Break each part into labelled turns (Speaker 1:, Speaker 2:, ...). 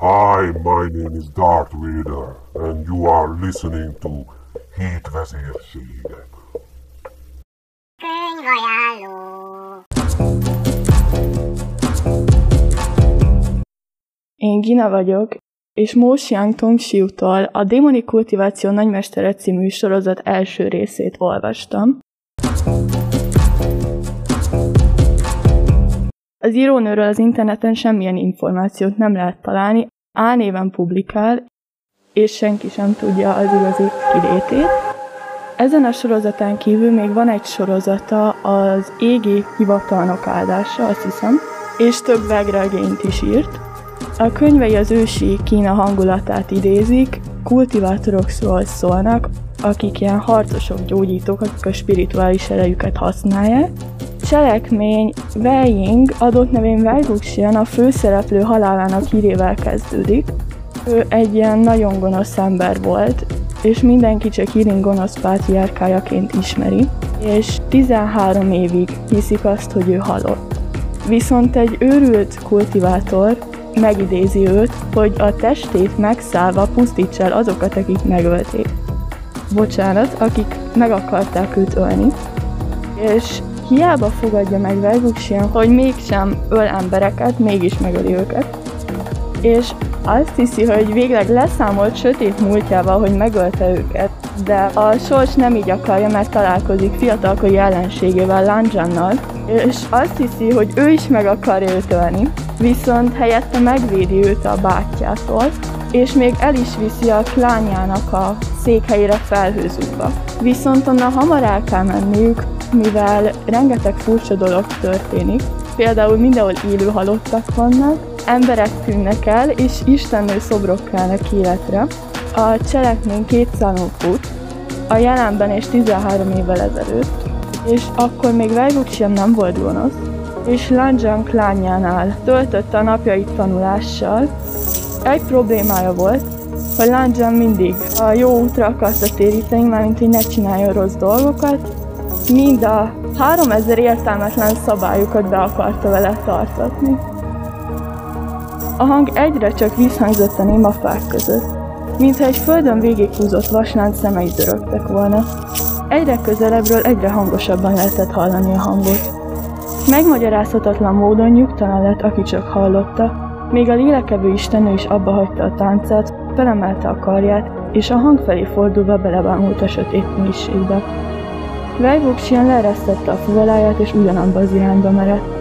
Speaker 1: Hi, my name is Darth Vader, and you are listening to Hét vezérségek.
Speaker 2: Könyvajánló.
Speaker 3: Én Gina vagyok, és Mo Xiang Tong Xiu-tól a Démoni Kultiváció Nagymestere című sorozat első részét olvastam. Az írónőről az interneten semmilyen információt nem lehet találni, álnéven publikál, és senki sem tudja az igazi kilétét. Ezen a sorozatán kívül még van egy sorozata az égi hivatalnok áldása, azt hiszem, és több vegregényt is írt. A könyvei az ősi Kína hangulatát idézik, kultivátorokról szólnak, akik ilyen harcosok, gyógyítók, akik a spirituális erejüket használják. Cselekmény Wei Ying adott nevén Wei Wuxian a főszereplő halálának hírével kezdődik. Ő egy ilyen nagyon gonosz ember volt, és mindenki csak Irin gonosz pátriárkájaként ismeri, és 13 évig hiszik azt, hogy ő halott. Viszont egy őrült kultivátor megidézi őt, hogy a testét megszállva pusztítsa el azokat, akik megölték. Bocsánat, akik meg akarták őt ölni. És hiába fogadja meg Velvuxian, hogy mégsem öl embereket, mégis megöli őket. És azt hiszi, hogy végleg leszámolt sötét múltjával, hogy megölte őket, de a sors nem így akarja, mert találkozik fiatalkori ellenségével, Lanjannal, és azt hiszi, hogy ő is meg akarja őt ölni, viszont helyette megvédi őt a bátyjától, és még el is viszi a klányának a székhelyére felhőzúba. Viszont onnan hamar el kell menniük, mivel rengeteg furcsa dolog történik. Például mindenhol élő halottak vannak, emberek tűnnek el, és istennő szobrok kelnek életre. A cselekmény két szálon fut, a jelenben és 13 évvel ezelőtt, és akkor még Vejvuxian nem volt gonosz, és Lanjan klányánál töltötte a napjait tanulással. Egy problémája volt, hogy Lanjan mindig a jó útra akarta téríteni, mármint hogy ne csinálja rossz dolgokat, mind a 3000 értelmetlen szabályokat be akarta vele tartatni. A hang egyre csak visszhangzott a néma fák között, mintha egy földön végighúzott vaslánc szemei dörögtek volna. Egyre közelebbről egyre hangosabban lehetett hallani a hangot. Megmagyarázhatatlan módon nyugtalan lett, aki csak hallotta, még a lélekevő istenő is abba hagyta a táncát, felemelte a karját, és a hang felé fordulva belebámult a sötét mélységbe. Vejvóksian leeresztette a fuvaláját, és ugyanabba az irányba merett.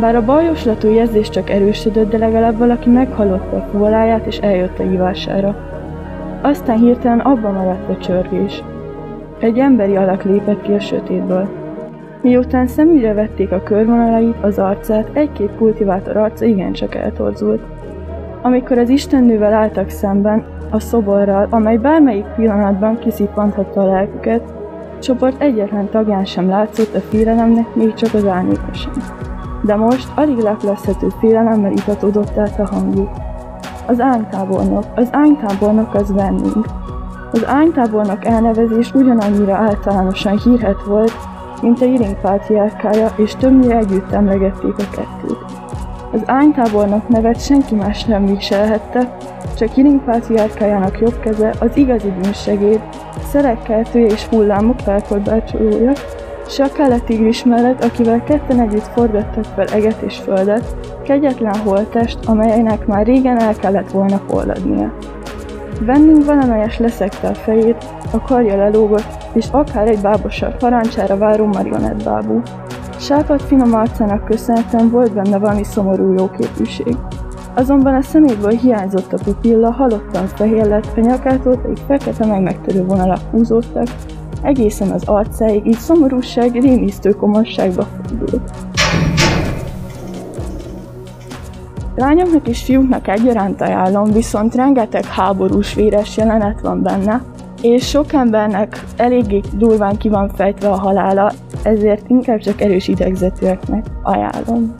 Speaker 3: Bár a bajoslatú érzés csak erősödött, de legalább valaki meghallotta a fuvaláját, és eljött a hívására. Aztán hirtelen abba maradt a csörgés. Egy emberi alak lépett ki a sötétből. Miután szemügyre vették a körvonalait, az arcát, egy-két kultivátor arca igencsak eltorzult. Amikor az istennővel álltak szemben, a szoborral, amely bármelyik pillanatban kiszippanthatta a lelküket, csoport egyetlen tagján sem látszott a félelemnek, még csak az árnyéka. De most alig leplezhető félelemmel itatódott át a hangjuk. Az ánytábornok, az ánytábornok az vending. Az ánytábornok elnevezés ugyanannyira általánosan hírhet volt, mint a Iring pátriárkája, és többnyire együtt emlegették a kettőt. Az ánytábornok nevet senki más nem viselhette, csak Iring pátriárkájának jobb keze az igazi bűnsegéd, szerekkeltője és hullámok felkorbácsolója, s a keletigris mellett, akivel ketten együtt forgattak fel eget és földet, kegyetlen holtest, amelynek már régen el kellett volna forradnia. Vending valamelyes leszekte a fejét, a karja lelógott, és akár egy bábosabb parancsára váró marionettbábú. Sápat finom arcának köszönhetően volt benne valami szomorú jóképűség. Azonban a szeméből hiányzott a pupilla, halottan fehér lett, a nyakától pedig fekete meg megtörő vonalak húzódtak, egészen az arcáig, így szomorúság rémisztő komolyságba fordult. Lányoknak és fiúknak egyaránt ajánlom, viszont rengeteg háborús véres jelenet van benne, és sok embernek eléggé durván ki van fejtve a halála, ezért inkább csak erős idegzetűeknek ajánlom.